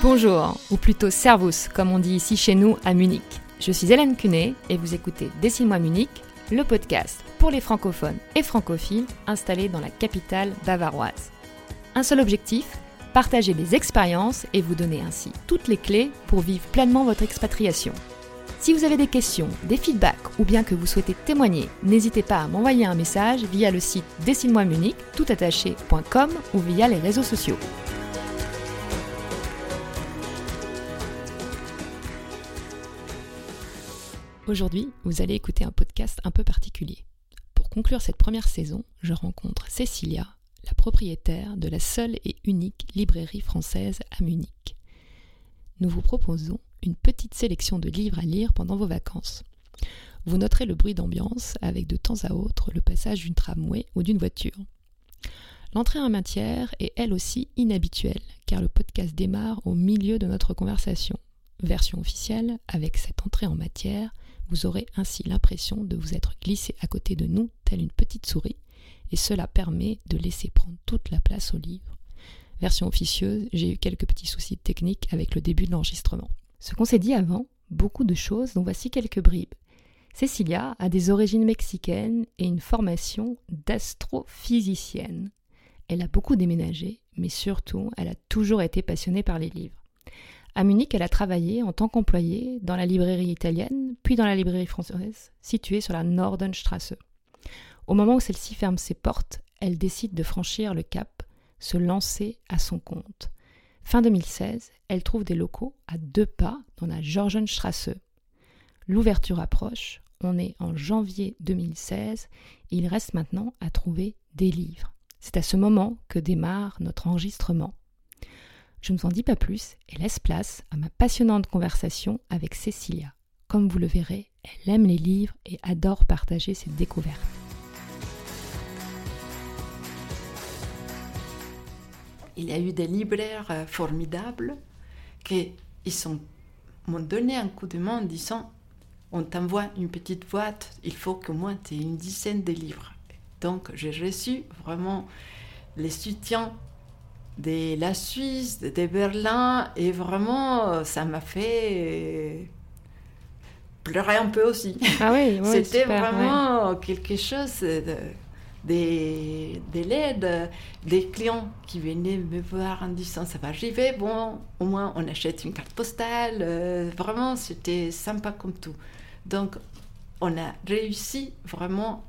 Bonjour, ou plutôt Servus, comme on dit ici chez nous à Munich. Je suis Hélène Cunet et vous écoutez Dessine-moi Munich, le podcast pour les francophones et francophiles installés dans la capitale bavaroise. Un seul objectif partager des expériences et vous donner ainsi toutes les clés pour vivre pleinement votre expatriation. Si vous avez des questions, des feedbacks ou bien que vous souhaitez témoigner, n'hésitez pas à m'envoyer un message via le site dessine-moi Munich toutattaché.com ou via les réseaux sociaux. Aujourd'hui, vous allez écouter un podcast un peu particulier. Pour conclure cette première saison, je rencontre Cécilia, la propriétaire de la seule et unique librairie française à Munich. Nous vous proposons une petite sélection de livres à lire pendant vos vacances. Vous noterez le bruit d'ambiance avec de temps à autre le passage d'une tramway ou d'une voiture. L'entrée en matière est elle aussi inhabituelle car le podcast démarre au milieu de notre conversation. Version officielle, avec cette entrée en matière, vous aurez ainsi l'impression de vous être glissé à côté de nous, telle une petite souris, et cela permet de laisser prendre toute la place au livre. Version officieuse, j'ai eu quelques petits soucis techniques avec le début de l'enregistrement. Ce qu'on s'est dit avant, beaucoup de choses, dont voici quelques bribes. Cecilia a des origines mexicaines et une formation d'astrophysicienne. Elle a beaucoup déménagé, mais surtout, elle a toujours été passionnée par les livres. À Munich, elle a travaillé en tant qu'employée dans la librairie italienne, puis dans la librairie française, située sur la Nordenstrasse. Au moment où celle-ci ferme ses portes, elle décide de franchir le cap, se lancer à son compte. Fin 2016, elle trouve des locaux à deux pas dans la Georgenstrasse. L'ouverture approche, on est en janvier 2016 et il reste maintenant à trouver des livres. C'est à ce moment que démarre notre enregistrement. Je ne vous en dis pas plus et laisse place à ma passionnante conversation avec Cécilia. Comme vous le verrez, elle aime les livres et adore partager ses découvertes. Il y a eu des libraires euh, formidables qui m'ont donné un coup de main en disant on t'envoie une petite boîte, il faut que moi tu aies une dizaine de livres. Donc j'ai reçu vraiment les soutiens de la Suisse, de Berlin, et vraiment, ça m'a fait pleurer un peu aussi. Ah oui, C'était vraiment quelque chose de, des, des des clients qui venaient me voir en disant ça va arriver, bon, au moins on achète une carte postale. Euh, vraiment, c'était sympa comme tout. Donc, on a réussi vraiment.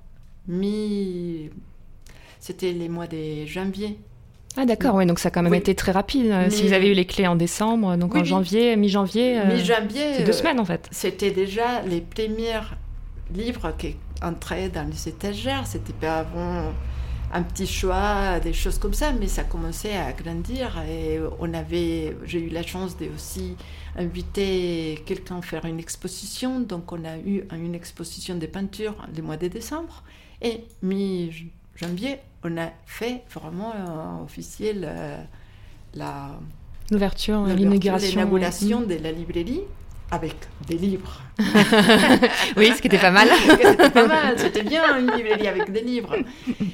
C'était les mois de janvier ah d'accord, oui, donc ça a quand même été très rapide. Euh, si vous avez eu les clés en décembre, donc en janvier, mi-janvier, euh, mi-janvier, c'est deux semaines en fait. C'était déjà les premiers livres qui entraient dans les étagères. C'était pas avant un petit choix, des choses comme ça, mais ça commençait à grandir et on avait, j'ai eu la chance de aussi inviter quelqu'un à faire une exposition, donc on a eu une exposition de peinture le mois de décembre et mi janvier, on a fait vraiment euh, officiel euh, la l'ouverture, l'inauguration, l'inauguration de la librairie avec des livres. oui, ce qui était pas mal. c'était pas mal, c'était bien une librairie avec des livres.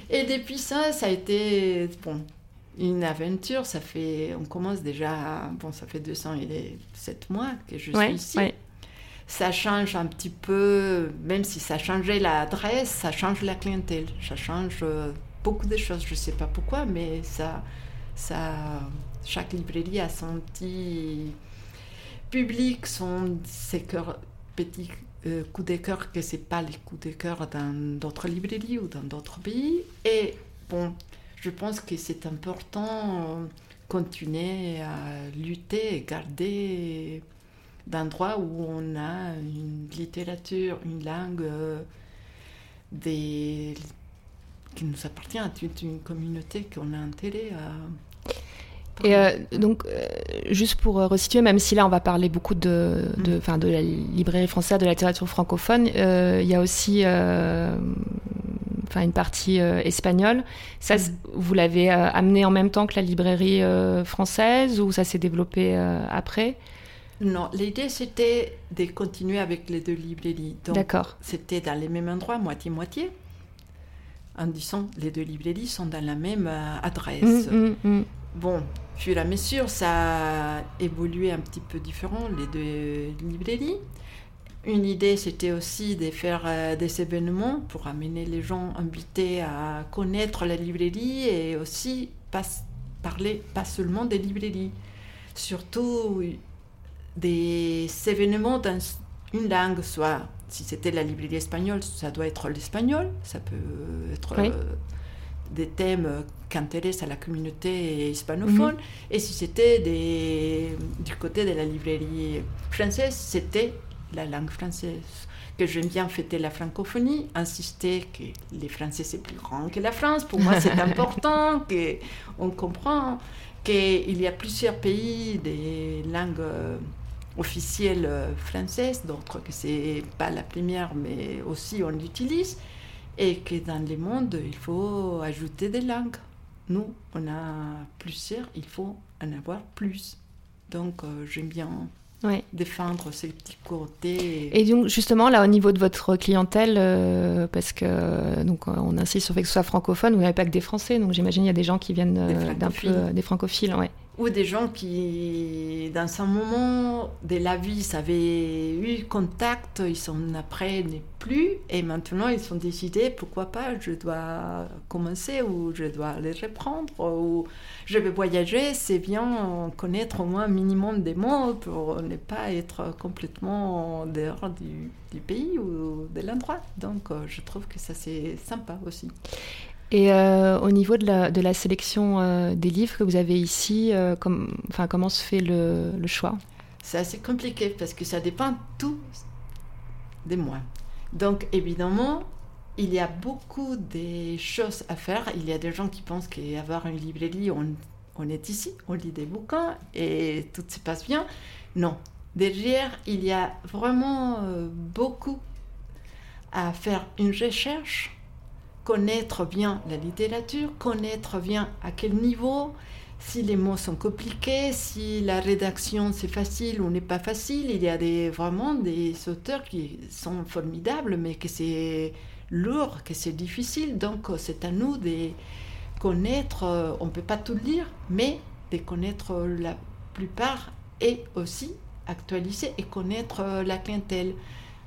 Et depuis ça, ça a été bon, une aventure. Ça fait, on commence déjà, bon, ça fait 207 mois que je suis ici. Ça change un petit peu, même si ça changeait l'adresse, ça change la clientèle, ça change euh, beaucoup de choses. Je ne sais pas pourquoi, mais ça, ça, chaque librairie a son petit public, son ses petits euh, coups de cœur que c'est pas les coups de cœur dans d'autres librairies ou dans d'autres pays. Et bon, je pense que c'est important de continuer à lutter et garder d'endroits où on a une littérature, une langue euh, des qui nous appartient à toute une communauté qu'on a intérêt à. Et euh, donc, euh, juste pour euh, resituer, même si là on va parler beaucoup de, de, mm. de la librairie française, de la littérature francophone, il y a aussi enfin une partie espagnole. Ça, mm. vous l'avez amené en même temps que la librairie française ou ça s'est développé après? Non, l'idée c'était de continuer avec les deux librairies. D'accord. C'était dans les mêmes endroits, moitié-moitié en disant les deux librairies sont dans la même euh, adresse. Mm, mm, mm. bon, et à mesure, ça a évolué un petit peu différent, les deux librairies. Une idée, c'était aussi de faire euh, des événements pour amener les gens invités à connaître la librairie et aussi pas, parler pas seulement des librairies, surtout des événements dans une langue, soit si c'était la librairie espagnole, ça doit être l'espagnol, ça peut être euh, des thèmes qui intéressent à la communauté hispanophone, mhm. et si c'était du côté de la librairie française, c'était la langue française. Que j'aime bien fêter la francophonie, insister que les Français c'est plus grand que la France. Pour moi, c'est important qu'on comprend qu'il y a plusieurs pays des langues officielles euh, françaises, d'autres que c'est pas la première, mais aussi on l'utilise, et que dans le monde, il faut ajouter des langues. Nous, on a plusieurs, il faut en avoir plus. Donc, euh, j'aime bien défendre ces petits côtés. Et... donc justement là au niveau de votre clientèle, euh, parce que donc on insiste sur le fait que ce soit francophone, vous n'avez pas que des Français, donc j'imagine il y a des gens qui viennent euh, d'un peu des francophiles, ouais ou des gens qui, dans un moment de la vie, avaient eu contact, ils sont après n'est plus, et maintenant ils sont décidés, pourquoi pas, je dois commencer, ou je dois les reprendre, ou je vais voyager, c'est bien connaître au moins un minimum des mots pour ne pas être complètement dehors du, du pays ou de l'endroit. Donc euh, je trouve que ça c'est sympa aussi. Et euh, au niveau de la, sélection euh, des livres que vous avez ici, euh, comment se fait le, choix? C'est assez compliqué parce que ça dépend tout de moi. Donc évidemment, il y a beaucoup de choses à faire. Il y a des gens qui pensent qu'avoir une librairie, on, on est ici, on lit des bouquins et tout se passe bien. Non. Derrière, il y a vraiment beaucoup à faire une recherche connaître bien la littérature, connaître bien à quel niveau, si les mots sont compliqués, si la rédaction c'est facile ou n'est pas facile. Il y a des, vraiment des auteurs qui sont formidables, mais que c'est lourd, que c'est difficile. Donc c'est à nous de connaître, on ne peut pas tout lire, mais de connaître la plupart et aussi actualiser et connaître la clientèle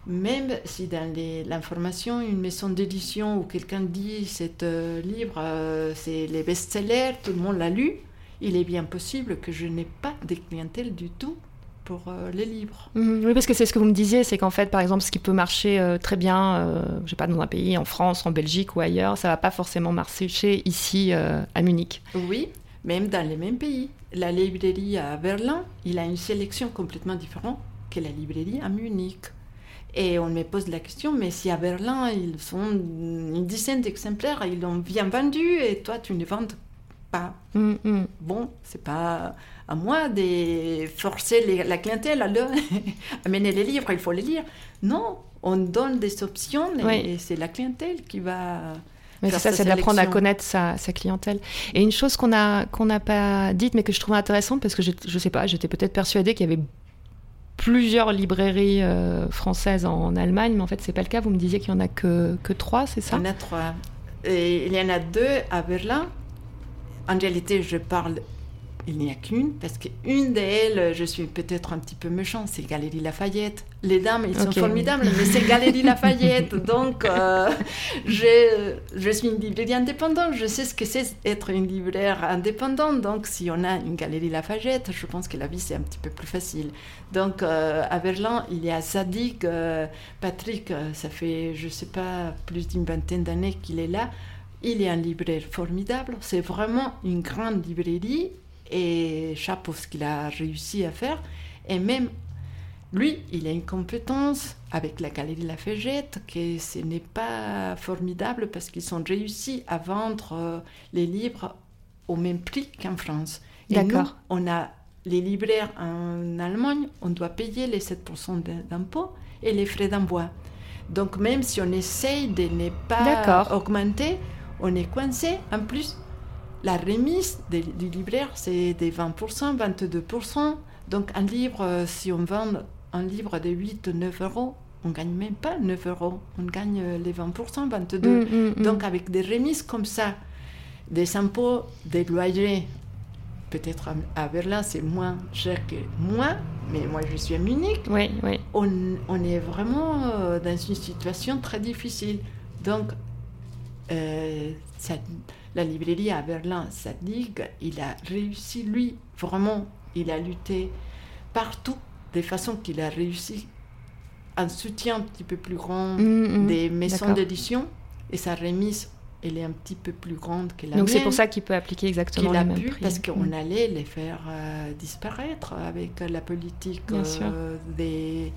même si dans l'information, une maison d'édition où quelqu'un dit cet euh, livre, euh, c'est les best-sellers, tout le monde l'a lu, il est bien possible que je n'ai pas de clientèle du tout pour euh, les livres. Mhm. oui, parce que c'est ce que vous me disiez, c'est qu'en fait, par exemple, ce qui peut marcher très bien, je sais pas, dans un pays, en France, en Belgique ou ailleurs, ça va pas forcément marcher ici à Munich. Oui, même dans les mêmes pays. La librairie à Berlin, il a une sélection complètement différente que la librairie à Munich. Et on me pose la question, mais si à Berlin, ils sont une dizaine d'exemplaires, ils l'ont bien vendu et toi, tu ne vends pas. Mm, mm. Bon, c'est pas à moi de forcer la clientèle à amener les livres, il faut les lire. Non, on donne des options et, c'est la clientèle qui va. Mais c'est ça, c'est d'apprendre à connaître sa, clientèle. Et une chose qu'on n'a qu'on n'a pas dite, mais que je trouve intéressante, parce que je, ne sais pas, j'étais peut-être persuadée qu'il y avait plusieurs librairies euh, françaises en, Allemagne, mais en fait, c'est pas le cas. Vous me disiez qu'il y en a que, que trois, c'est ça? Il y en a trois. Et il y en a deux à Berlin. En réalité, je parle il n'y a qu'une, parce qu'une d'elles, je suis peut-être un petit peu méchant, c'est Galerie Lafayette. Les dames, ils sont formidables, mais c'est Galerie Lafayette. Donc, euh, je, je suis une librairie indépendante, je sais ce que c'est être une libraire indépendante. Donc, si on a une Galerie Lafayette, je pense que la vie, c'est un petit peu plus facile. Donc, euh, à Berlin, il y a Zadig, euh, Patrick, ça fait, je ne sais pas, plus d'une vingtaine d'années qu'il est là. Il est un libraire formidable. C'est vraiment une grande librairie et chapeau ce qu'il a réussi à faire. Et même lui, il a une compétence avec la Galerie Lafayette que ce n'est pas formidable parce qu'ils ont réussi à vendre euh, les livres au même prix qu'en France. D'accord. On a les libraires en Allemagne, on doit payer les 7% d'impôts et les frais d'envoi. Donc même si on essaye de ne pas augmenter, on est coincé. En plus, la remise du libraire, c'est des 20%, 22%. Donc un livre, euh, si on vend un livre de 8 ou 9 euros, on gagne même pas 9 euros. On gagne euh, les 20%, 22%. Mm, mm, mm. Donc avec des remises comme ça, des impôts, des loyers peut-être à, Berlin, c'est moins cher que moi, mais moi, je suis à Munich. Oui, oui. On, on est vraiment euh, dans une situation très difficile. Donc, euh, la librairie à Berlin, sa ligue, il a réussi, lui, vraiment, il a lutté partout, des façons qu'il a réussi un soutien un petit peu plus grand mm, mm. des maisons d'édition et sa remise elle est un petit peu plus grande que la Donc c'est pour ça qu'il peut appliquer exactement les mêmes prix. Parce qu'on mm. allait les faire euh, disparaître avec la politique euh, des...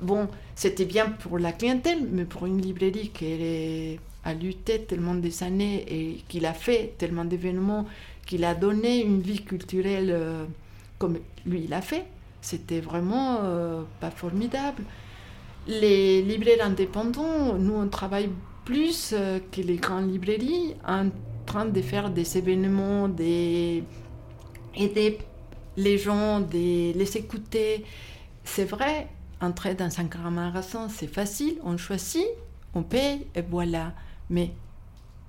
Bon, c'était bien pour la clientèle, mais pour une librairie qui a lutté tellement des années et qu'il a fait tellement d'événements, qu'il a donné une vie culturelle euh, comme lui il a fait, c'était vraiment pas formidable. Les libraires indépendants, nous, on travaille plus euh, que les grandes librairies en train de faire des événements, des... aider les gens, de les écouter. C'est vrai, entrer dans un grand magasin, c'est facile, on choisit, on paye et voilà. Mais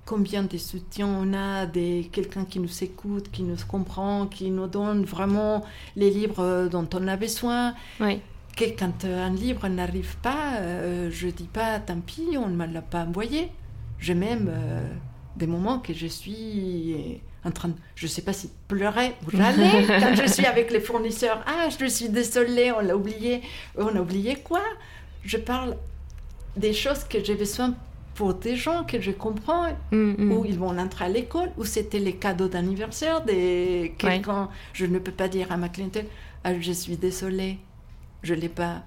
combien de soutiens on a, de quelqu'un qui nous écoute, qui nous comprend, qui nous donne vraiment les livres dont on a besoin. Oui que quand un livre n'arrive pas, euh, je dis pas tant pis, on ne me l'a pas envoyé. J'ai même euh, des moments que je suis en train de, je sais pas si pleurer ou râler quand je suis avec les fournisseurs. Ah, je suis désolée, on l'a oublié. On a oublié quoi? Je parle des choses que j'ai besoin pour des gens que je comprends, mm, mm. où ils vont entrer à l'école, où c'était les cadeaux d'anniversaire de quelqu'un. Je ne peux pas dire à ma clientèle, ah, je suis désolée je l'ai pas.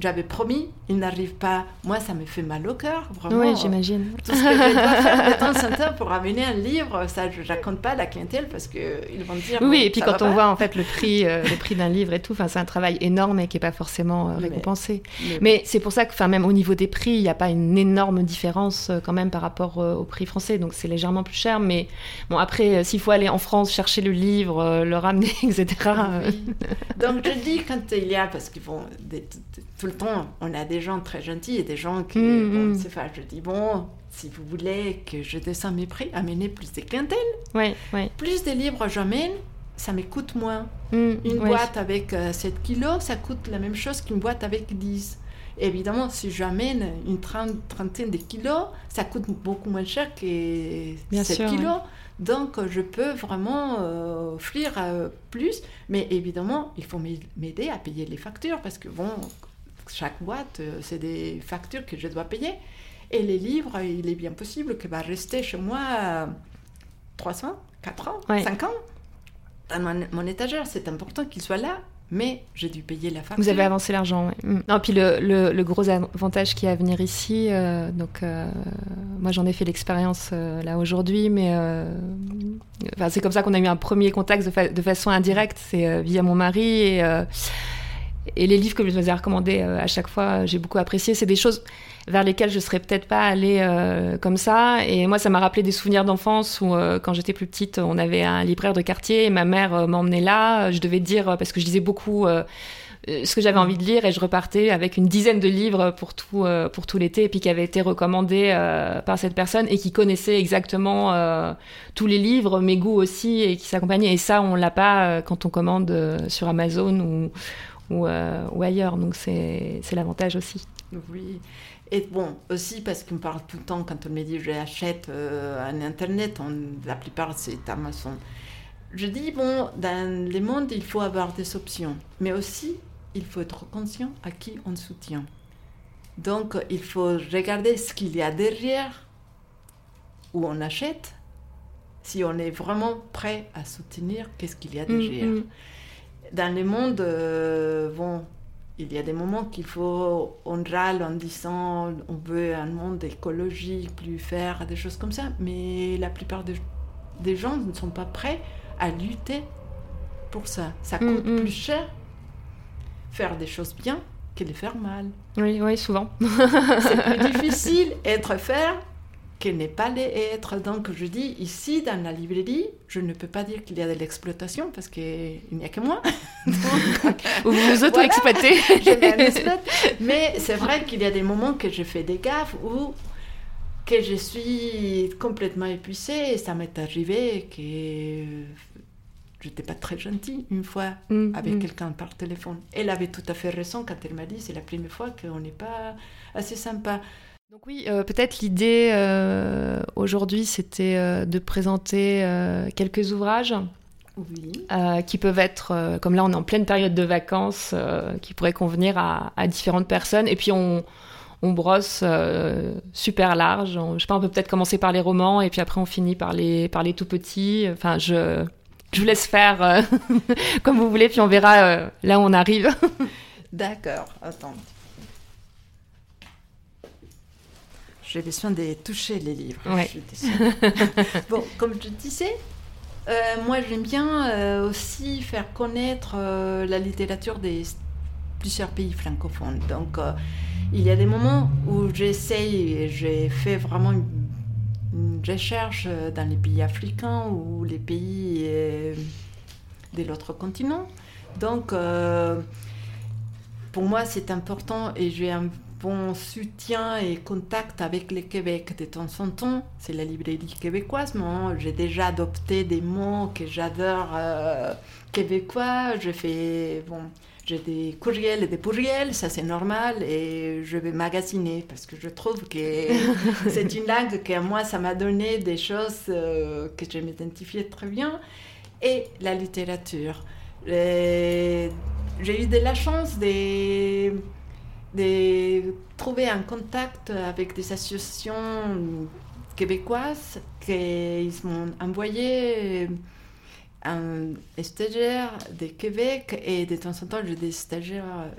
J'avais promis, il n'arrive pas. Moi, ça me fait mal au cœur, vraiment. Oui, j'imagine. Tout ce que je dois faire de temps en temps pour amener un livre, ça, je ne raconte pas à la clientèle parce qu'ils vont dire. Oui, et puis quand on voit en fait le prix, euh, le prix d'un livre et tout, c'est un travail énorme et qui n'est pas forcément euh, récompensé. Mais, c'est pour ça que, même au niveau des prix, il n'y a pas une énorme différence euh, quand même par rapport au prix français. Donc c'est légèrement plus cher. Mais bon, après, s'il faut aller en France chercher le livre, le ramener, etc. Donc je dis quand il y a, parce qu'ils vont tout le temps, on a des gens très gentils et des gens qui. Mm, mm. Je dis, bon, si vous voulez que je descende mes prix, amenez plus de clientèle. Ouais, Plus de livres j'amène, ça me coûte moins. Mm, une boîte avec 7 euh, kilos, ça coûte la même chose qu'une boîte avec 10. Évidemment, si j'amène une trentaine de kilos, ça coûte beaucoup moins cher que 7 kilos. Donc, je peux vraiment euh, offrir euh, plus, mais évidemment, il faut m'aider à payer les factures parce que, bon, chaque boîte, euh, c'est des factures que je dois payer. Et les livres, il est bien possible que va rester chez moi 300, 4 ans, 5 ans dans mon, mon étagère. C'est important qu'il soit là mais j'ai dû payer la facture. Vous avez avancé l'argent, oui. Mm. Non, puis le, le, gros avantage qui est à venir ici, euh, donc euh, moi j'en ai fait l'expérience euh, là aujourd'hui, mais c'est comme ça qu'on a eu un premier contact de, façon indirecte, c'est via mon mari et les livres que je vous ai recommandés à chaque fois, j'ai beaucoup apprécié. C'est des choses vers lesquels je serais peut-être pas allée euh, comme ça. Et moi, ça m'a rappelé des souvenirs d'enfance où, euh, quand j'étais plus petite, on avait un libraire de quartier et ma mère euh, m'emmenait là. Je devais dire, parce que je lisais beaucoup ce que j'avais envie de lire et je repartais avec une dizaine de livres pour tout, pour tout l'été et puis qui avaient été recommandés par cette personne et qui connaissait exactement tous les livres, mes goûts aussi et qui s'accompagnait. Et ça, on l'a pas quand on commande sur Amazon ou, ou, ou ailleurs. Donc c'est l'avantage aussi. Oui. Et bon, aussi parce qu'on parle tout le temps, quand on me dit j'achète euh, en Internet, la plupart c'est Amazon. Je dis, bon, dans le monde, il faut avoir des options, mais aussi, il faut être conscient à qui on soutient. Donc, il faut regarder ce qu'il y a derrière où on achète, si on est vraiment prêt à soutenir, qu'est-ce qu'il y a derrière. Mm, mm. Dans le monde, euh, bon, il y a des moments qu'il faut, on râle en disant on veut un monde écologique, plus faire des choses comme ça, mais la plupart des, gens ne sont pas prêts à lutter pour ça. Ça mm, coûte mm. plus cher faire des choses bien que les faire mal. Oui, oui, souvent. C'est plus difficile être faire n'est pas les être. Donc je dis, ici, dans la librairie, je ne peux pas dire qu'il y a de l'exploitation parce qu'il n'y a que moi. vous vous auto-exploitez. Mais c'est vrai qu'il y a des moments que je fais des gaffes ou que je suis complètement épuisée. Et ça m'est arrivé que j'étais pas très gentille une fois Mm, avec mm. quelqu'un par téléphone. Elle avait tout à fait raison quand elle m'a dit c'est la première fois qu'on n'est pas assez sympa. Donc oui, euh, peut-être l'idée euh, aujourd'hui, c'était euh, de présenter quelques ouvrages Oui. qui peuvent être, comme là on est en pleine période de vacances, qui pourraient convenir à, à différentes personnes. Et puis on, on brosse super large. On- je sais pas, on peut peut-être commencer par les romans et puis après on finit par les, par les tout petits. Enfin, je, je vous laisse faire comme vous voulez, puis on verra là où on arrive. D'accord, attends. J'ai besoin de toucher les livres. Ouais. Bon, comme je disais, euh, moi j'aime bien euh, aussi faire connaître euh, la littérature des plusieurs pays francophones. Donc euh, il y a des moments où j'essaye, et j'ai fait vraiment une, une recherche dans les pays africains ou les pays de l'autre continent. Donc pour moi, c'est important et j'ai un bon soutien et contact avec le Québec de temps en temps. C'est la librairie québécoise, mais j'ai déjà adopté des mots que j'adore euh, québécois. Je fais, bon, j'ai des courriels et des pourriels, ça c'est normal, et je vais magasiner parce que je trouve que c'est une langue que moi, ça m'a donné des choses euh, que je m'identifiais très bien. Et la littérature. Les- J'ai eu de la chance de, de trouver un contact avec des associations québécoises qui m'ont envoyé un stagiaire de Québec et de temps en temps j'ai des stagiaires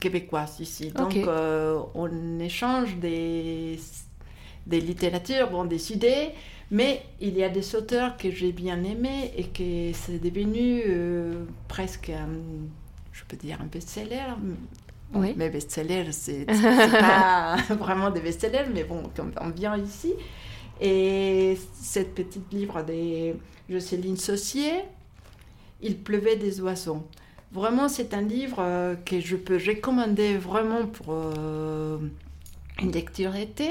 québécois ici. Donc euh, on échange des, des littératures, bon, des idées, mais il y a des auteurs que j'ai bien aimés et que c'est devenu euh, presque un, je peux dire un best-seller. Oui. Mais best-seller, c'est pas vraiment des best-sellers, mais bon, on vient ici. Et cette petite livre de Jocelyne Saucier, Il pleuvait des oiseaux. Vraiment, c'est un livre euh, que je peux recommander vraiment pour euh, une lecture été.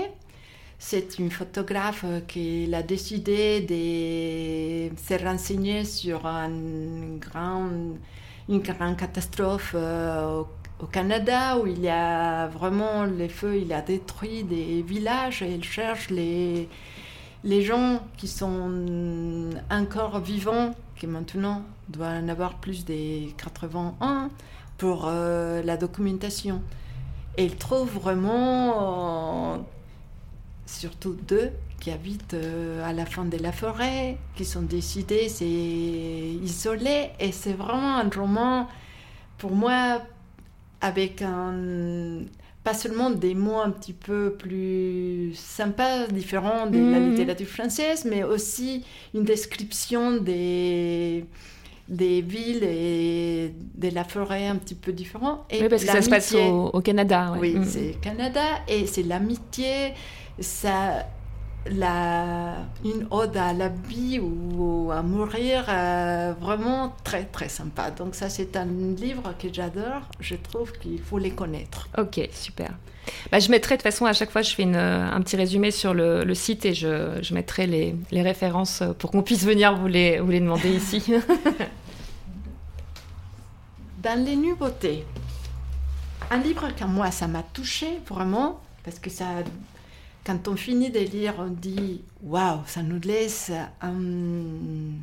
C'est une photographe euh, qui a décidé de se renseigner sur un grand, une catastrophe euh, au Canada où il y a vraiment les feux, il a détruit des villages et il cherche les, les gens qui sont encore vivants, qui maintenant doivent en avoir plus de 81 pour euh, la documentation. Et il trouve vraiment, euh, surtout deux qui habitent euh, à la fin de la forêt, qui sont décidés, c'est isolé et c'est vraiment un roman pour moi avec un pas seulement des mots un petit peu plus sympas, différents de la Mhm. littérature française, mais aussi une description des, des villes et de la forêt un petit peu différent. Et Oui, parce que ça se passe au, au Canada. ouais. Oui, Mm. c'est Canada et c'est l'amitié, ça, la, une ode à la vie ou à mourir, euh, vraiment très très sympa. Donc ça c'est un livre que j'adore, je trouve qu'il faut les connaître. Ok, super. Bah, je mettrai de toute façon à chaque fois, je fais une, euh, un petit résumé sur le, le site et je, je mettrai les, les références pour qu'on puisse venir vous les, vous les demander ici. Dans les nouveautés, un livre que moi ça m'a touché vraiment parce que ça, quand on finit de lire, on dit waouh, ça nous laisse un-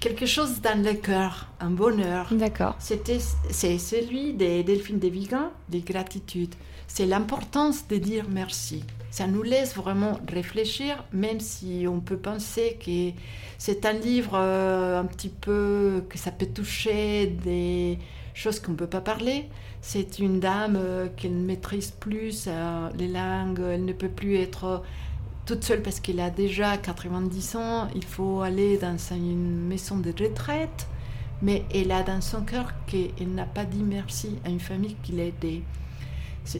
quelque chose dans le cœur, un bonheur. D'accord. C'était, c'est celui des Delphine de Vigan, des gratitudes. C'est l'importance de dire merci. Ça nous laisse vraiment réfléchir, même si on peut penser que c'est un livre euh, un petit peu que ça peut toucher des choses qu'on ne peut pas parler. C'est une dame euh, qui ne maîtrise plus euh, les langues, elle ne peut plus être toute seule parce qu'elle a déjà 90 ans. Il faut aller dans une maison de retraite mais elle a dans son cœur qu'elle n'a pas dit merci à une famille qui l'a aidée.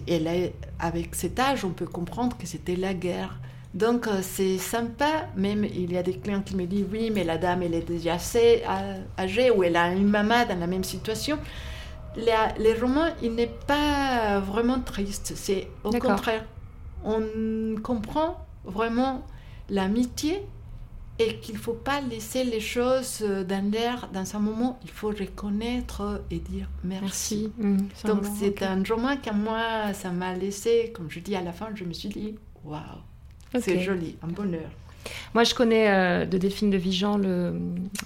Elle a, avec cet âge, on peut comprendre que c'était la guerre. Donc euh, c'est sympa, même il y a des clients qui me disent oui, mais la dame elle est déjà assez euh, âgée ou elle a une maman dans la même situation. La- les romans, il n'est pas vraiment triste, c'est au contraire. On comprend vraiment l'amitié et qu'il ne faut pas laisser les choses dans l'air. Dans un moment, il faut reconnaître et dire merci. Mmh, Donc c'est un roman qui, moi, ça m'a laissé, comme je dis à la fin, je me suis dit, waouh, c'est joli, un bonheur. Moi, je connais euh, de Delphine de Vigan, le...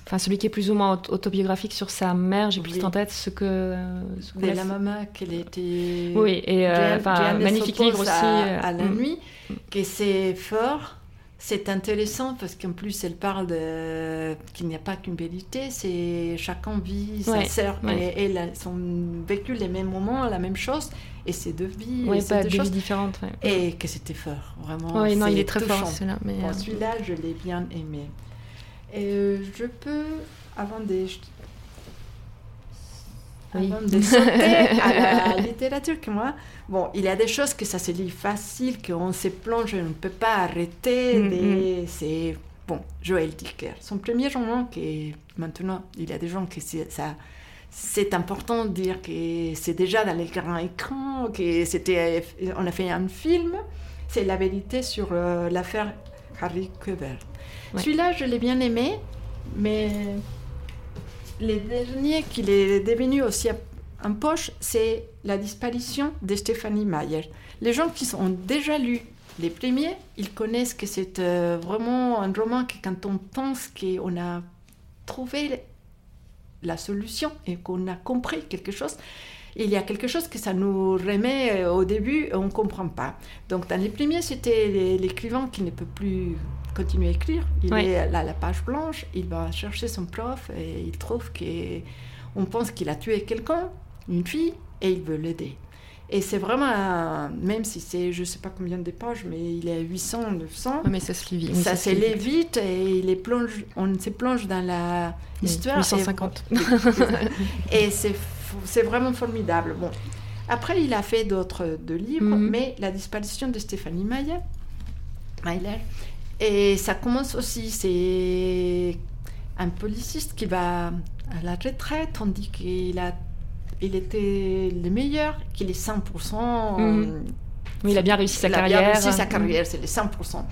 enfin, celui qui est plus ou moins autobiographique sur sa mère. J'ai plus en tête ce que. Ce la maman, qu'elle était. Oui, et euh, magnifique livre aussi. À, la mm. nuit, que c'est fort c'est intéressant parce qu'en plus, elle parle de... qu'il n'y a pas qu'une vérité, c'est chacun vit sa sœur et elles ont vécu les mêmes moments, la même chose, et c'est deux vies, oui, pas deux, choses différentes. Et que c'était fort, vraiment. Oui, non, il est très fort celui-là. Mais... Euh, celui-là, je l'ai bien aimé. Et euh, je peux, avant de avant de sauter à la littérature que moi, bon, il y a des choses que ça se lit facile, qu'on se plonge, on ne peut pas arrêter. Mm, mm. C'est bon, Joël Dicker. Son premier roman, qui maintenant, il y a des gens qui ça. C'est important de dire que c'est déjà dans les grands écrans, que c'était, on a fait un film. C'est la vérité sur euh, l'affaire Harry Quebert. Celui-là, je l'ai bien aimé, mais les derniers qu'il est devenu aussi en poche, c'est la disparition de Stéphanie Mayer. Les gens qui ont déjà lu les premiers, ils connaissent que c'est euh, vraiment un roman que quand on pense qu'on a trouvé la solution et qu'on a compris quelque chose, il y a quelque chose que ça nous remet euh, au début on ne comprend pas. Donc dans les premiers, c'était l'écrivain qui ne peut plus continue à écrire. Il est à la page blanche, il va chercher son prof et il trouve qu'on pense qu'il a tué quelqu'un, une fille, et il veut l'aider. Et c'est vraiment, même si c'est, je ne sais pas combien de pages, mais il est à 800, 900. mais ça se lit vite. ça, se lit vite et il est plonge, on se plonge dans la histoire. 850. Et, c'est, c'est vraiment formidable. Bon. Après, il a fait d'autres livres, mhm. mais La disparition de Stéphanie Mayer et ça commence aussi, c'est un policiste qui va à la retraite, tandis qu'il a, il était le meilleur, qu'il est 100%. Mhm. il a bien réussi sa carrière. Il a bien réussi sa carrière, c'est les 100%.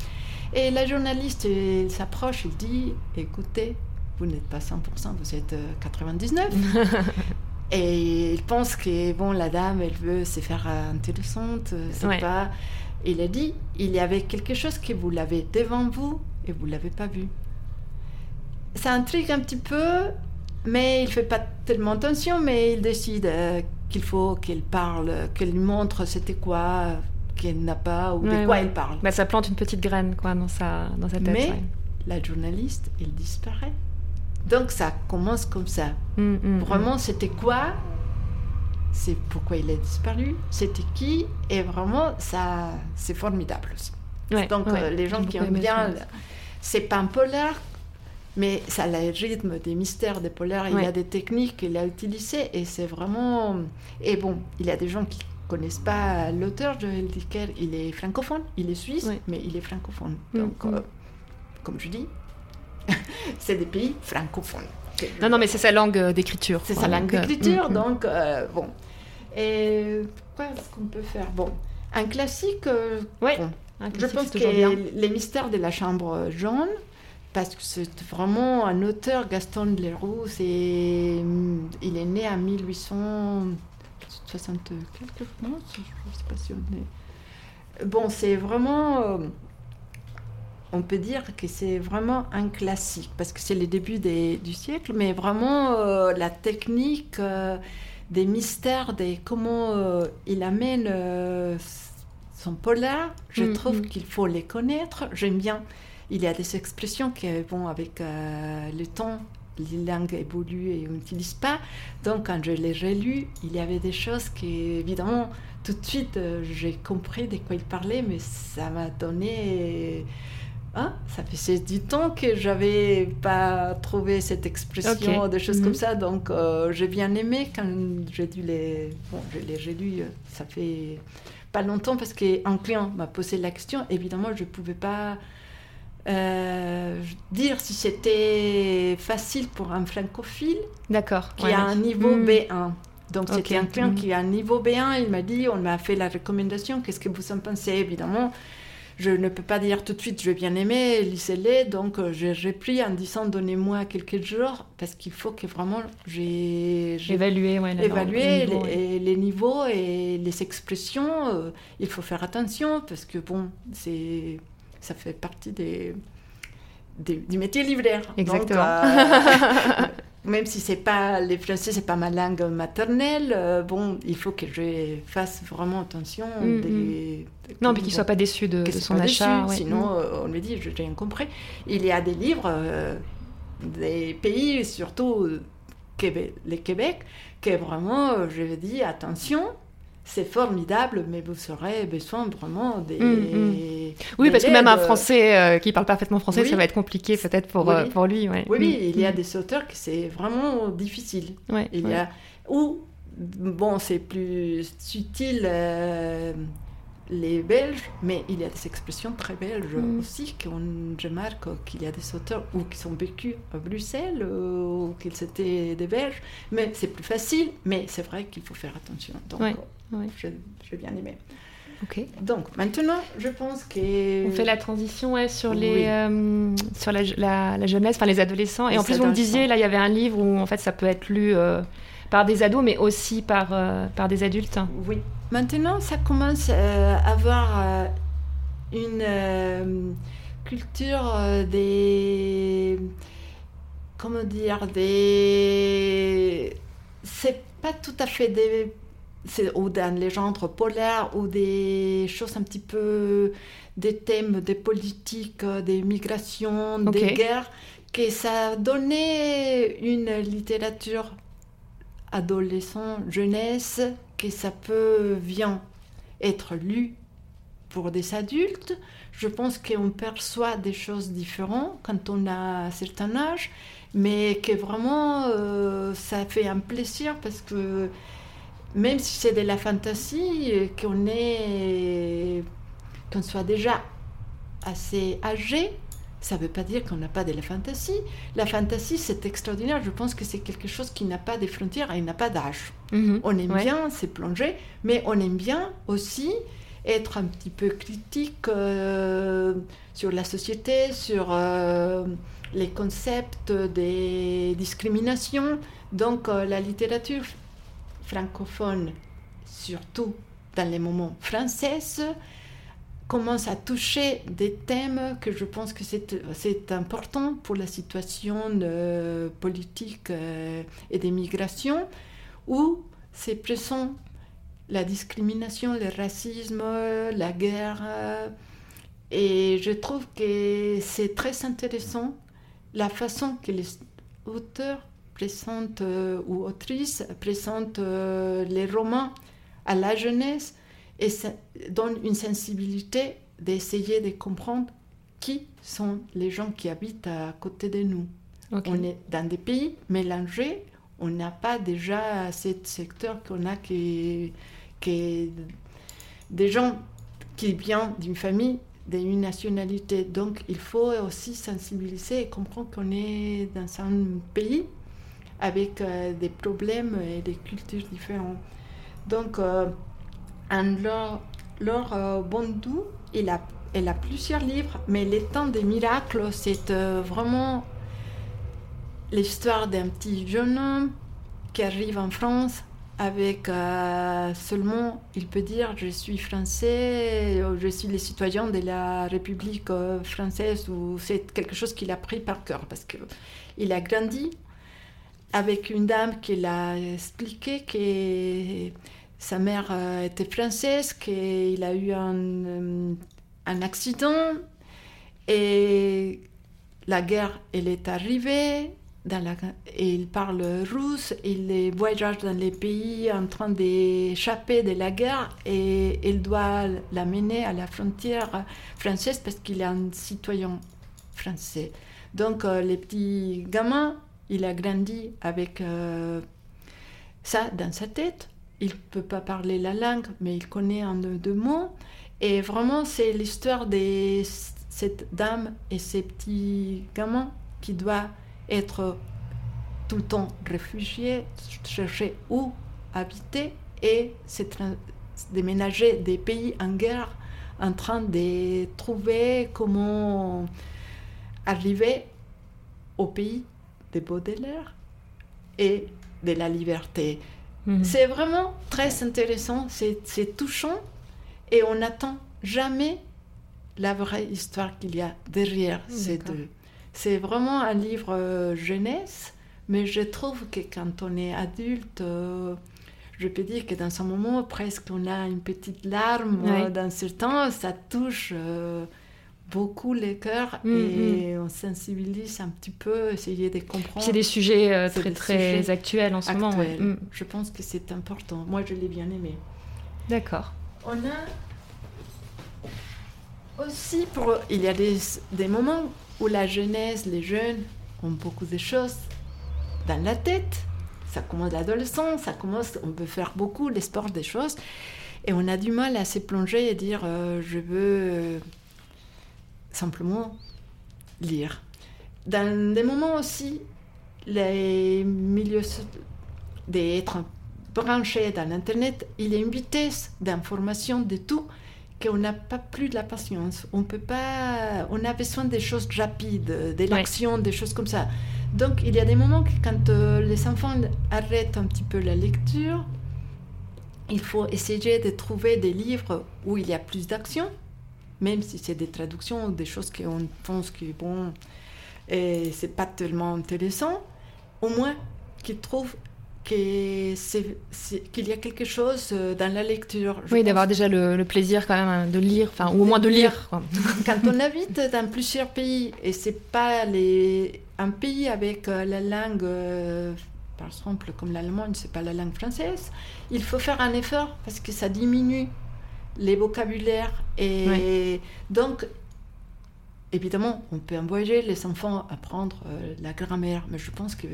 Et la journaliste s'approche, il dit, écoutez, vous n'êtes pas 100%, vous êtes 99%. et il pense que, bon, la dame, elle veut se faire intéressante, c'est pas... Il a dit, il y avait quelque chose que vous l'avez devant vous et vous ne l'avez pas vu. Ça intrigue un petit peu, mais il ne fait pas tellement attention, mais il décide euh, qu'il faut qu'elle parle, qu'elle montre c'était quoi, qu'elle n'a pas, ou de quoi elle parle. Bah, ça plante une petite graine quoi, dans, sa, dans sa tête. Mais la journaliste, elle disparaît. Donc ça commence comme ça. Mm, mm, mm. Vraiment, c'était quoi c'est pourquoi il a disparu, c'était qui, et vraiment, ça, c'est formidable Donc, euh, les gens qui aiment bien, c'est pas un polar, mais ça a le rythme des mystères des polars, il y a des techniques qu'il a utilisées, et c'est vraiment. Et bon, il y a des gens qui connaissent pas l'auteur, de Dicker, il est francophone, il est suisse, mais il est francophone. Mm, Donc, mm. Euh, comme je dis, c'est des pays francophones. Non, non, mais c'est sa langue euh, d'écriture. C'est sa langue euh, d'écriture, mm, mm. donc euh, bon. Et quoi est-ce qu'on peut faire Bon, un classique. oui. je pense que les mystères de la chambre jaune, parce que c'est vraiment un auteur, Gaston Leroux, c'est, il est né en 1860 quelque non, je ne sais pas si on est. Bon, c'est vraiment on peut dire que c'est vraiment un classique, parce que c'est le début du siècle, mais vraiment euh, la technique euh, des mystères, des comment euh, il amène son polar, je mm, trouve mm. qu'il faut les connaître. J'aime bien. Il y a des expressions qui vont avec le temps, les langues évoluent et on n'utilise pas. Donc quand je les relu, il y avait des choses qui, évidemment, tout de suite, j'ai compris de quoi il parlait, mais ça m'a donné ah, ça fait du temps que j'avais pas trouvé cette expression, des choses comme mhm. ça. Donc, euh, j'ai bien aimé quand j'ai dû les. Bon, j'ai lu, euh, ça fait pas longtemps parce qu'un client m'a posé la question. Évidemment, je ne pouvais pas euh, dire si c'était facile pour un francophile. D'accord. Qui a un niveau mhm. B1. Donc, c'était un client qui a un niveau B1. Il m'a dit on m'a fait la recommandation. Qu'est-ce que vous en pensez? Évidemment je ne peux pas dire tout de suite, je vais bien aimer, lisez-les. Donc, euh, j'ai pris en disant, donnez-moi quelques jours, parce qu'il faut que vraiment j'ai évalué, ouais, évaluer les, niveaux et les expressions. Euh, il faut faire attention, parce que bon, c'est ça fait partie des, du métier livraire. Exactement. Euh, même si c'est pas les français c'est pas ma langue maternelle euh, bon il faut que je fasse vraiment attention mm, des, mm. non mais qu'il soit pas déçu de, son achat sinon mm. euh, on me dit j'ai rien compris il y a des livres euh, des pays surtout Québec, les Québec que vraiment je dis attention c'est formidable, mais vous aurez besoin vraiment des. Mm, mm. Oui, parce que même un Français euh, qui parle parfaitement français, ça va être compliqué peut-être pour, oui. Euh, pour lui. Oui, oui, mm, il y a des auteurs que c'est vraiment difficile. il y a ou bon, c'est plus subtil. Euh, les Belges, mais il y a des expressions très belges mm. aussi. Qu'on, je marque qu'il y a des auteurs ou qui sont vécus à Bruxelles ou qu'ils étaient des Belges, mais c'est plus facile. Mais c'est vrai qu'il faut faire attention. Donc, j'ai bien aimé. Donc maintenant, je pense que on fait la transition ouais, sur les euh, sur la, la, jeunesse, enfin les adolescents. Et en plus, vous me disiez là, il y avait un livre où en fait ça peut être lu euh, par des ados, mais aussi par euh, par des adultes. Oui. Maintenant, ça commence euh, à avoir euh, une euh, culture des. Comment dire Des. C'est pas tout à fait des. Ou dans les genres polaires ou des choses un petit peu. des thèmes des politiques, des migrations, des guerres, que ça a donné une littérature adolescent, jeunesse, que ça peut bien être lu pour des adultes. Je pense qu'on perçoit des choses différentes quand on a un certain âge, mais que vraiment euh, ça fait un plaisir parce que même si c'est de la fantaisie, qu'on est qu'on soit déjà assez âgé, ça ne veut pas dire qu'on n'a pas de la fantaisie. La fantaisie, c'est extraordinaire. Je pense que c'est quelque chose qui n'a pas de frontières et n'a pas d'âge. Mhm. On aime bien se plonger, mais on aime bien aussi être un petit peu critique euh, sur la société, sur euh, les concepts des discriminations. Donc euh, la littérature francophone, surtout dans les moments français, commence à toucher des thèmes que je pense que c'est important pour la situation euh, politique euh, et des migrations, où c'est présent la discrimination, le racisme, la guerre. et je trouve que c'est très intéressant la façon que les auteurs présentent euh, ou autrices présentent les romans à la jeunesse et ça donne une sensibilité d'essayer de comprendre qui sont les gens qui habitent à côté de nous. On est dans des pays mélangés, on n'a pas déjà ce secteur qu'on a qui, qui des gens qui viennent d'une famille d'une nationalité. Donc il faut aussi sensibiliser et comprendre qu'on est dans un pays avec euh, des problèmes et des cultures différentes. Donc euh, Laure euh, Bondou, il a, elle a plusieurs livres, mais Les temps des miracles, c'est euh, vraiment l'histoire d'un petit jeune homme qui arrive en France avec euh, seulement, il peut dire, je suis français, je suis le citoyen de la République française, ou c'est quelque chose qu'il a pris par cœur, parce qu'il a grandi avec une dame qui l'a expliqué que sa mère euh, était française, qu'il a eu un, euh, un, accident et la guerre, elle est arrivée. Et il parle russe, il voyage dans les pays en train d'échapper de la guerre et il doit l'amener à la frontière française parce qu'il est un citoyen français. Donc euh, les petits gamins, il a grandi avec ça dans sa tête il peut pas parler la langue, mais il connaît un ou deux mots. Et vraiment, c'est l'histoire de cette dame et ces petits gamins qui doivent être tout le temps réfugiés, chercher où habiter et se déménager des pays en guerre en train de trouver comment arriver au pays de Baudelaire et de la liberté. Mhm. C'est vraiment très intéressant, c'est touchant et on n'attend jamais la vraie histoire qu'il y a derrière ces D'accord. deux. C'est vraiment un livre euh, jeunesse, mais je trouve que quand on est adulte, euh, je peux dire que dans ce moment, presque on a une petite larme Ouais. euh, dans ce temps, ça touche euh, beaucoup les cœurs Mm, et on sensibilise un petit peu, essayer de comprendre. C'est des sujets euh, très des très sujets actuels en ce moment. ouais. Mm. Je pense que c'est important. Moi, je l'ai bien aimé. D'accord. On a aussi pour il y a des, des moments où la jeunesse, les jeunes ont beaucoup de choses dans la tête. Ça commence l'adolescence, ça commence, on peut faire beaucoup les sports, des choses, et on a du mal à se plonger et dire euh, je veux euh, simplement lire. Dans des moments aussi, les milieux d'être branché dans l'internet, il y a une vitesse d'information de tout qu'on n'a pas plus de la patience. On peut pas, on a besoin des choses rapides, de l'action, des choses comme ça. Donc il y a des moments que quand euh, les enfants arrêtent un petit peu la lecture, il faut essayer de trouver des livres où il y a plus d'action, même si c'est des traductions ou des choses qu'on pense que bon, et c'est pas tellement intéressant, au moins qu'ils trouvent qu'il y a quelque chose euh, dans la lecture. Oui, d'avoir déjà le, le plaisir quand même hein, de lire, enfin, ou au moins de lire. quoi. quand on habite dans plusieurs pays et c'est pas les un pays avec euh, la langue euh, par exemple comme l'Allemagne c'est pas la langue française il faut faire un effort parce que ça diminue les vocabulaires et donc évidemment on peut envoyer les enfants apprendre euh, la grammaire mais je pense que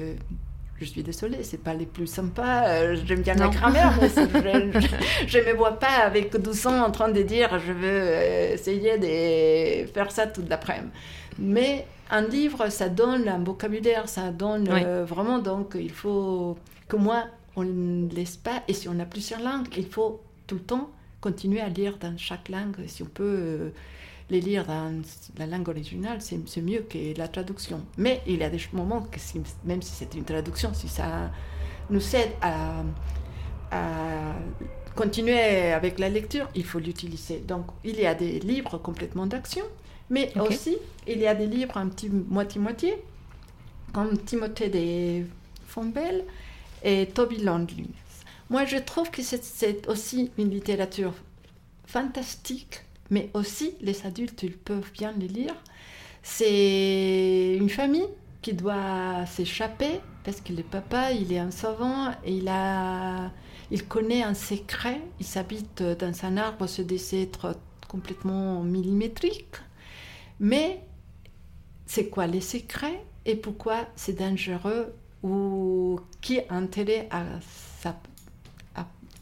je suis désolée, c'est pas les plus sympas. euh, J'aime bien la grammaire, mais je, je me vois pas avec 12 ans en train de dire je veux euh, essayer de faire ça toute l'après-midi. Mais un livre, ça donne un vocabulaire, ça donne Oui. euh, vraiment. Donc il faut que moi, on ne laisse pas. Et si on a plusieurs langues, il faut tout le temps continuer à lire dans chaque langue. Si on peut euh, les lire dans la langue originale, c'est mieux que la traduction. Mais il y a des moments que si- même si c'est une traduction, si ça nous aide à, à continuer avec la lecture, il faut l'utiliser. Donc il y a des livres complètement d'action, mais aussi il y a des livres un petit moitié-moitié, comme Timothée de Fombelle et Toby Loneliness. Moi, je trouve que c'est- aussi une littérature fantastique, mais aussi les adultes, ils peuvent bien les lire. C'est une famille qui doit s'échapper parce que le papa, il est un savant et il, a, il connaît un secret. Il s'habite dans un arbre, c'est des complètement millimétriques. Mais c'est quoi les secrets et pourquoi c'est dangereux ou qui a intérêt à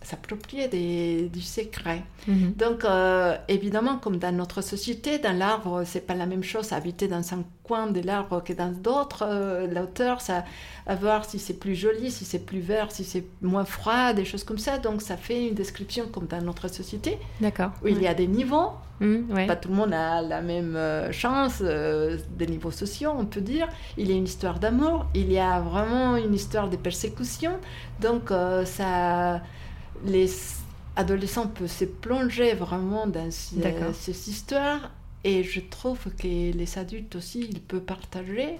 s'approprier des- du secret. Mhm. Donc, euh, évidemment, comme dans notre société, dans l'arbre, c'est pas la même chose habiter dans un coin de l'arbre que dans d'autres. Euh, L'auteur, ça, à voir si c'est plus joli, si c'est plus vert, si c'est moins froid, des choses comme ça. Donc, ça fait une description comme dans notre société, D'accord. où il y a des niveaux. Mhm, ouais. Pas tout le monde a la même euh, chance, euh, des niveaux sociaux, on peut dire. Il y a une histoire d'amour, il y a vraiment une histoire de persécution. Donc, euh, ça, les adolescents peuvent se plonger vraiment dans ce- D'accord. ces histoires. Et je trouve que les adultes aussi, ils peuvent partager.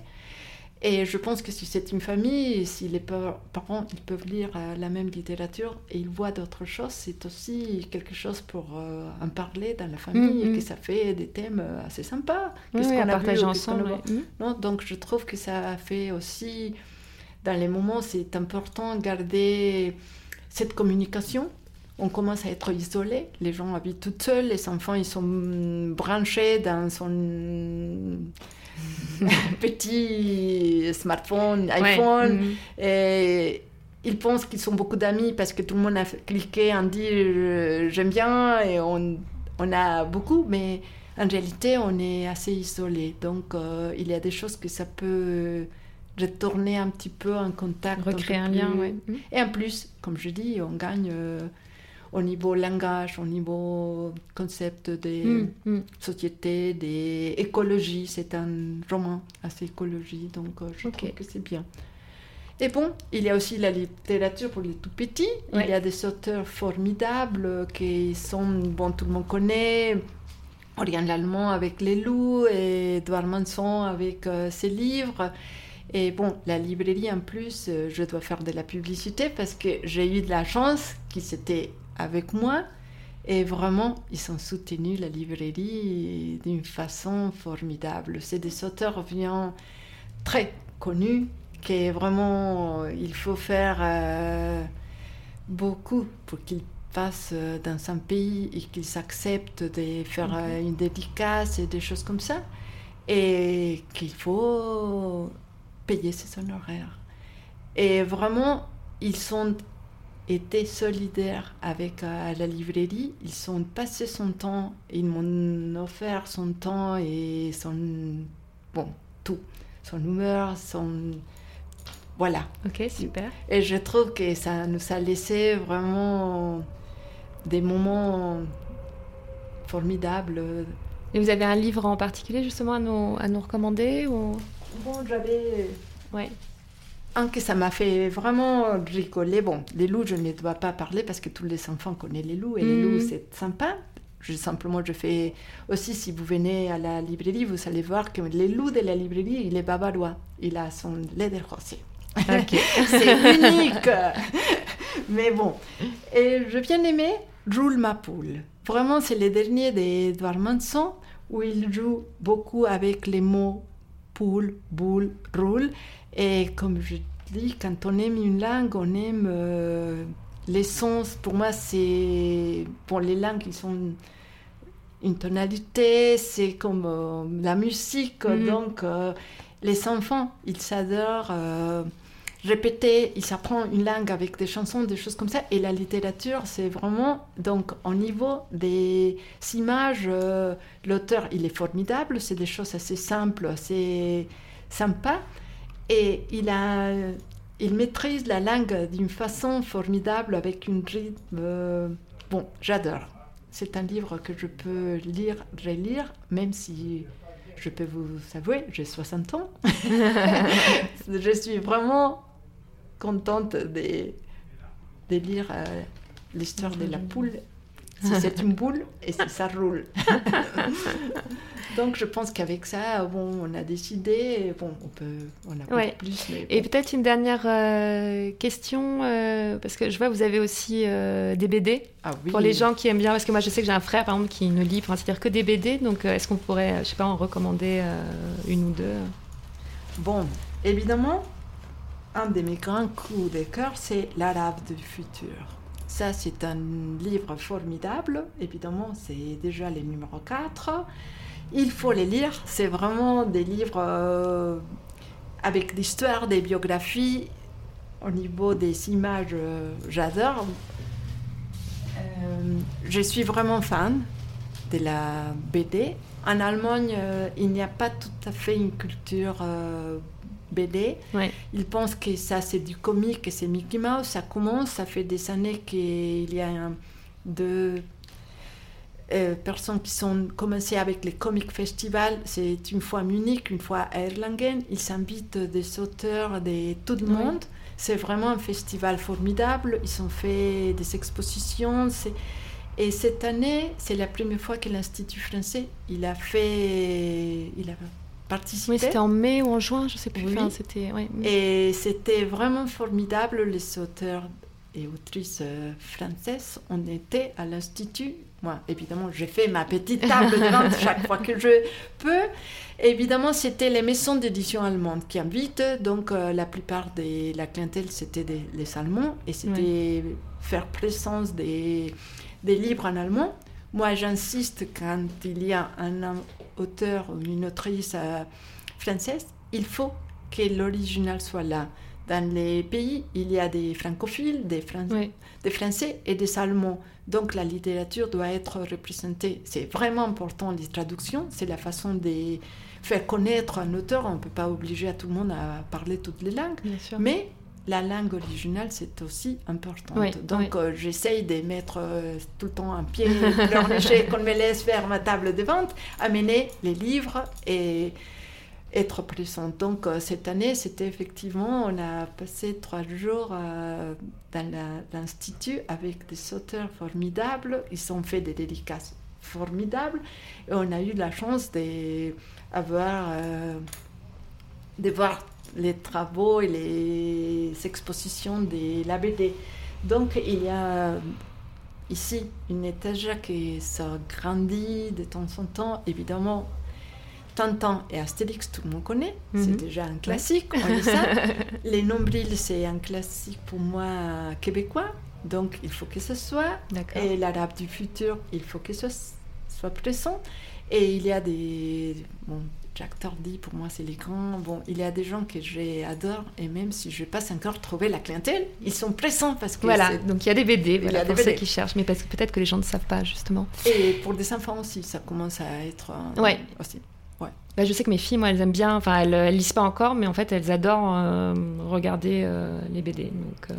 Et je pense que si c'est une famille, si les pa- parents ils peuvent lire euh, la même littérature et ils voient d'autres choses, c'est aussi quelque chose pour euh, en parler dans la famille Mhm. et que ça fait des thèmes euh, assez sympas. Oui, Qu'est-ce oui, qu'on vu qu'on ensemble. Mhm. non, donc je trouve que ça fait aussi, dans les moments, c'est important de garder cette communication. On commence à être isolé, les gens habitent tout seuls, les enfants ils sont branchés dans son petit smartphone, Ouais. iPhone, Mhm. et ils pensent qu'ils sont beaucoup d'amis parce que tout le monde a cliqué, on dit euh, j'aime bien et on, on a beaucoup, mais en réalité on est assez isolé. Donc euh, il y a des choses que ça peut retourner un petit peu en contact. Recréer un lien. Mhm. Et en plus, comme je dis, on gagne euh, au niveau langage, au niveau concept des Mm, mm. sociétés, des écologies. C'est un roman assez écologie, donc euh, je Ok. trouve que c'est bien. Et bon, il y a aussi la littérature pour les tout petits. Ouais. Il y a des auteurs formidables qui sont, bon, tout le monde connaît. Oriane Lallemand avec Les Loups et Edouard Manson avec euh, ses livres. Et bon, la librairie en plus, euh, je dois faire de la publicité parce que j'ai eu de la chance qu'ils étaient avec moi. Et vraiment, ils ont soutenu la librairie d'une façon formidable. C'est des auteurs bien très connus, que vraiment, il faut faire euh, beaucoup pour qu'ils passent euh, dans un pays et qu'ils acceptent de faire euh, une dédicace et des choses comme ça. Et qu'il faut payer ses honoraires. Et vraiment, ils ont été solidaires avec euh, la librairie. Ils ont passé son temps, ils m'ont offert son temps et son. Bon, tout. Son humeur, son. Voilà. Ok, super. Et je trouve que ça nous a laissé vraiment des moments formidables. Et vous avez un livre en particulier justement à nous, à nous recommander ou... Bon, j'avais Ouais. un que ça m'a fait vraiment rigoler. Bon, les loups, je ne dois pas parler parce que tous les enfants connaissent les loups et les Mhm. loups, c'est sympa. Je, simplement, je fais aussi, si vous venez à la librairie, vous allez voir que les loups de la librairie, il est bavarois. Il a son lait de rosé. C'est unique. Mais bon. Et je bien aimé Roule ma poule. Vraiment, c'est le dernier d'Edouard Manson où il joue beaucoup avec les mots poule, boule, roule. Et comme je dis, quand on aime une langue, on aime euh, les sons. Pour moi, c'est. Bon, les langues, ils sont une tonalité, c'est comme euh, la musique. Mhm. Donc, euh, les enfants, ils s'adorent euh, répéter, ils apprennent une langue avec des chansons, des choses comme ça. Et la littérature, c'est vraiment, donc, au niveau des images, euh, l'auteur, il est formidable, c'est des choses assez simples, assez sympas. Et il a. Il maîtrise la langue d'une façon formidable, avec une rythme. euh, bon, j'adore. C'est un livre que je peux lire, relire, même si je peux vous avouer, j'ai 60 ans. je suis vraiment contente de, de lire euh, l'histoire de la poule. Si c'est une boule et si ça roule. Donc je pense qu'avec ça, bon, on a décidé, bon, on peut, on a Ouais. plus. Mais Et peut-être une dernière euh, question, euh, parce que je vois vous avez aussi des BD Ah oui. pour les gens qui aiment bien, parce que moi je sais que j'ai un frère par exemple qui ne lit, enfin, c'est-à-dire que des BD, donc est-ce qu'on pourrait, je sais pas, en recommander une ou deux? Bon, évidemment, un de mes grands coups de cœur, c'est L'Arabe du futur. Ça, c'est un livre formidable. Évidemment, c'est déjà le numéro 4. Il faut les lire. C'est vraiment des livres euh, avec l'histoire, des biographies. Au niveau des images, euh, j'adore. Euh, je suis vraiment fan de la BD. En Allemagne, euh, il n'y a pas tout à fait une culture BD. Ouais. Ils pensent que ça, c'est du comique et c'est Mickey Mouse. Ça commence, ça fait des années qu'il y a un- deux euh, personnes qui sont commencées avec les comic festivals. C'est une fois à Munich, une fois à Erlangen. Ils invitent des auteurs de tout le Ouais. monde. C'est vraiment un festival formidable. Ils ont fait des expositions. Et cette année, c'est la première fois que l'Institut français, il a fait, il a participé. Oui, c'était en mai ou en juin, je sais plus. Oui. Enfin, c'était, ouais. Et c'était vraiment formidable. Les auteurs et autrices euh, françaises, on était à l'Institut. Moi, évidemment, j'ai fait ma petite table de vente chaque fois que je peux. Évidemment, c'était les maisons d'édition allemandes qui invitent. Donc, euh, la plupart de la clientèle, c'était des, les Allemands. Et c'était faire présence des, des livres en allemand. Moi, j'insiste quand il y a un auteur ou une autrice euh, française, il faut que l'original soit là. Dans les pays, il y a des francophiles, des, Fran- Ouais. des Français et des Allemands. Donc la littérature doit être représentée. C'est vraiment important, les traductions. C'est la façon de faire connaître un auteur. On ne peut pas obliger à tout le monde à parler toutes les langues. Bien sûr. Mais la langue originale, c'est aussi important. Oui, Donc, oui. euh, j'essaye de mettre euh, tout le temps un pied pleurnicher qu'on me laisse faire ma table de vente, amener les livres et être présente. Donc, euh, cette année, c'était effectivement, on a passé trois jours euh, dans l'institut avec des auteurs formidables. Ils ont fait des dédicaces formidables et on a eu la chance d'avoir, de voir les travaux et les expositions de la BD. Donc, il y a ici une étagère qui s'agrandit de temps en temps, évidemment. Tintin et Astérix, tout le monde connaît, Mhm. c'est déjà un classique, on lit ça. Les nombrils, c'est un classique pour moi québécois, donc il faut que ce soit. Et l'arabe du futur, il faut que ce soit présent. Et il y a des. Bon, Jack Tardy, pour moi, c'est les grands. Bon, il y a des gens que j'adore, et même si je n'ai pas encore trouvé la clientèle, ils sont présents parce que. Voilà, donc il y a des BD, y voilà, a des pour ceux BD. qui cherchent, mais parce que peut-être que les gens ne savent pas, justement. Et pour des enfants aussi, ça commence à être. euh, Ouais. Aussi. Bah, je sais que mes filles, moi, elles aiment bien, enfin, elles, elles lisent pas encore, mais en fait, elles adorent euh, regarder euh, les BD. Donc, euh,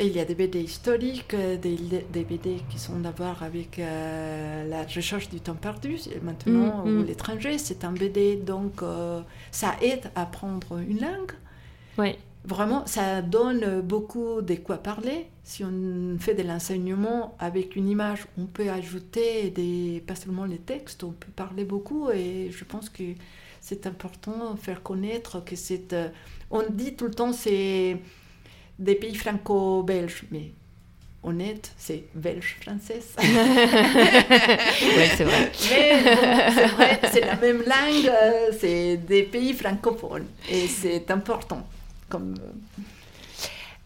Et il y a des BD historiques, euh, des, des BD qui sont d'abord avec euh, la recherche du temps perdu, et maintenant, Mm, ou mm. l'étranger, c'est un BD, donc euh, ça aide à apprendre une langue. ouais. Vraiment, ça donne beaucoup de quoi parler. Si on fait de l'enseignement avec une image, on peut ajouter des, pas seulement les textes, on peut parler beaucoup et je pense que c'est important de faire connaître que c'est... euh, on dit tout le temps c'est des pays franco-belges, mais honnête, c'est belge-française. ouais, c'est vrai. Mais bon, c'est la même langue, c'est des pays francophones et c'est important. Comme,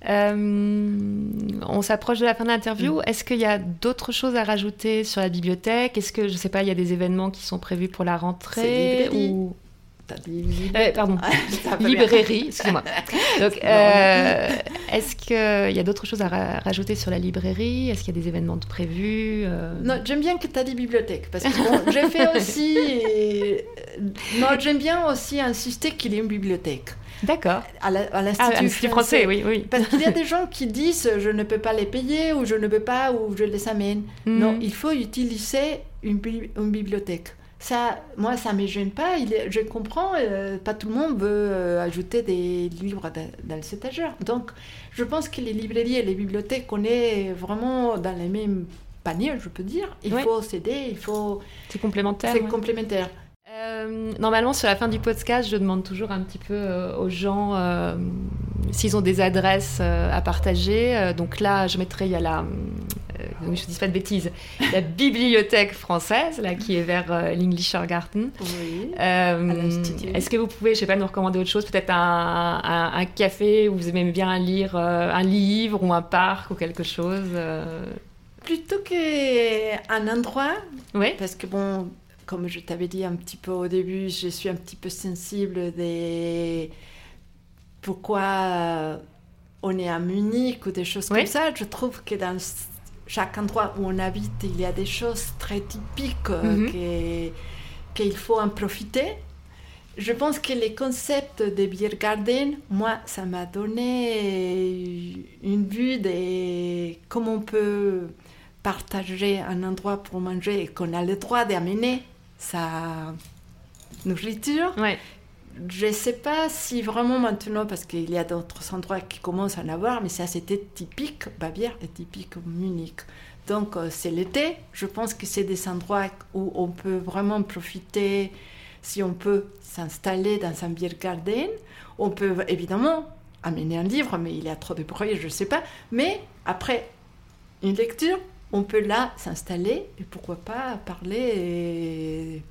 euh, on s'approche de la fin de l'interview. Mm. Est-ce qu'il y a d'autres choses à rajouter sur la bibliothèque? Est-ce que, je sais pas, il y a des événements qui sont prévus pour la rentrée ou... Euh, pardon, bien. librairie, excusez-moi. Donc, euh, est-ce qu'il y a d'autres choses à ra- rajouter sur la librairie? Est-ce qu'il y a des événements de prévus euh, Non, j'aime bien que tu as dit bibliothèque, parce que bon, j'ai fait aussi... Non, j'aime bien aussi insister qu'il y ait une bibliothèque D'accord. à Ah, l'Institut l'Institut français, oui, oui. Parce qu'il y a des gens qui disent je ne peux pas les payer ou je ne peux pas ou je les amène. Non, il faut utiliser une, bi- une bibliothèque. Ça, moi, ça ne me gêne pas. Il je comprends, euh, pas tout le monde veut euh, ajouter des livres dans, les étagères. Donc, je pense que les librairies et les bibliothèques, on est vraiment dans les mêmes paniers, je peux dire. Il faut s'aider, il faut... C'est complémentaire. C'est ouais. complémentaire. Euh, normalement, sur la fin du podcast, je demande toujours un petit peu euh, aux gens euh, s'ils ont des adresses à partager. Donc là, je mettrai, il y a la, donc je ne dis pas de bêtises, la bibliothèque française, là, qui est vers euh, l'Englisher Garden. Oui. Euh. Est-ce que vous pouvez, je sais pas, nous recommander autre chose Peut-être un, un- un café où vous aimez bien lire euh, un livre ou un parc ou quelque chose euh, Plutôt qu'un endroit, Oui Parce que bon, comme je t'avais dit un petit peu au début, je suis un petit peu sensible des pourquoi euh, on est à Munich ou des choses Oui. comme ça. Je trouve que dans chaque endroit où on habite, il y a des choses très typiques que- qu'il faut en profiter. Je pense que les concepts de Biergarten, moi, ça m'a donné une vue de comment on peut partager un endroit pour manger et qu'on a le droit d'amener sa nourriture. Ouais. Je ne sais pas si vraiment maintenant, parce qu'il y a d'autres endroits qui commencent à en avoir, mais ça c'était typique, Bavière est typique Munich. Donc euh, c'est l'été, je pense que c'est des endroits où on peut vraiment profiter, si on peut s'installer dans un Biergarten. On peut évidemment amener un livre, mais il y a trop de bruit, je ne sais pas. Mais après une lecture, on peut là s'installer et pourquoi pas parler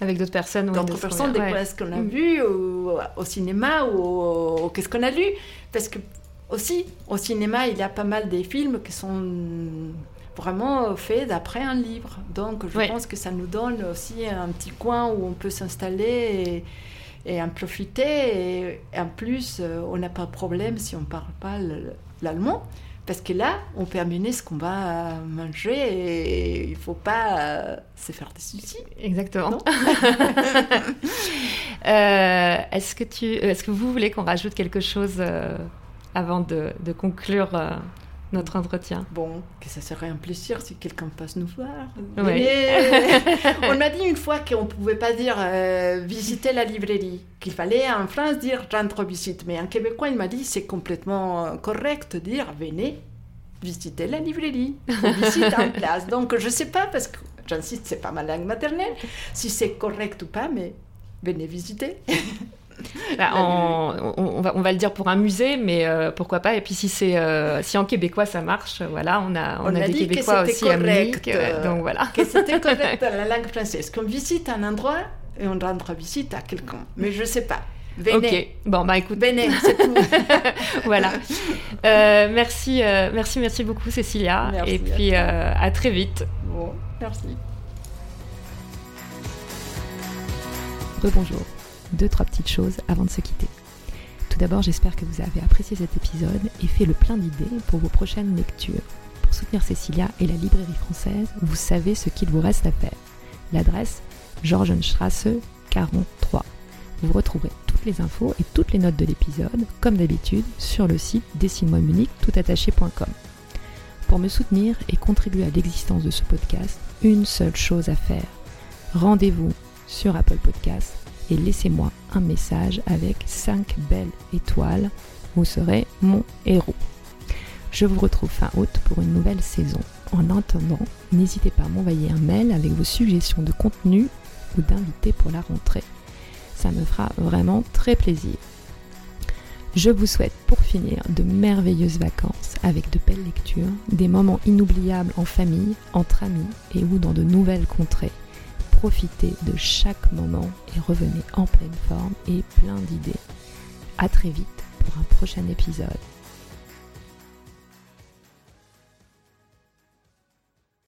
Avec d'autres personnes. oui, d'autres qu'on- personnes, de ouais. est-ce qu'on a Mm. vu au, au cinéma ou, qu'est-ce qu'on a lu. Parce que aussi, au cinéma, il y a pas mal des films qui sont vraiment faits d'après un livre. Donc je Ouais. pense que ça nous donne aussi un petit coin où on peut s'installer et, et en profiter. Et, en plus, euh, on n'a pas de problème si on ne parle pas le- l'allemand. Parce que là, on peut amener ce qu'on va manger et il ne faut pas euh, se faire des soucis. Exactement. Euh, est-ce que tu, est-ce que vous voulez qu'on rajoute quelque chose euh, avant de, conclure euh, notre entretien Bon, que ça serait un plaisir si quelqu'un passe nous voir. Oui. on m'a dit une fois qu'on ne pouvait pas dire euh, visiter la librairie, qu'il fallait en France dire rendre visite. Mais en québécois, il m'a dit c'est complètement correct de dire venez visiter la librairie, visite en place. Donc je ne sais pas, parce que j'insiste, c'est pas ma langue maternelle, si c'est correct ou pas, mais venez visiter. Bah, on, va, on, va, le dire pour un musée, mais euh, pourquoi pas. Et puis si c'est euh, si en québécois ça marche, voilà, on a, on, a, des Québécois aussi correct, à euh, donc voilà. Que c'était correct dans la langue française. Qu'on visite un endroit et on rendre visite à quelqu'un. Mais je sais pas. Venez. Ok. Bon bah écoute. Venez, c'est tout. voilà. merci, merci, merci beaucoup Cécilia. et puis à très vite. Bon, merci. Rebonjour deux, trois petites choses avant de se quitter. Tout d'abord, j'espère que vous avez apprécié cet épisode et fait le plein d'idées pour vos prochaines lectures. Pour soutenir Cécilia et la librairie française, vous savez ce qu'il vous reste à faire. L'adresse Georgenstrasse 43. Vous retrouverez toutes les infos et toutes les notes de l'épisode, comme d'habitude, sur le site dessine-moi Munich toutattaché.com. Pour me soutenir et contribuer à l'existence de ce podcast, une seule chose à faire. Rendez-vous sur Apple Podcasts et laissez-moi un message avec 5 belles étoiles. Vous serez mon héros. Je vous retrouve fin août pour une nouvelle saison. En attendant, n'hésitez pas à m'envoyer un mail avec vos suggestions de contenu ou d'invités pour la rentrée. Ça me fera vraiment très plaisir. Je vous souhaite pour finir de merveilleuses vacances avec de belles lectures, des moments inoubliables en famille, entre amis et ou dans de nouvelles contrées profitez de chaque moment et revenez en pleine forme et plein d'idées. À très vite pour un prochain épisode.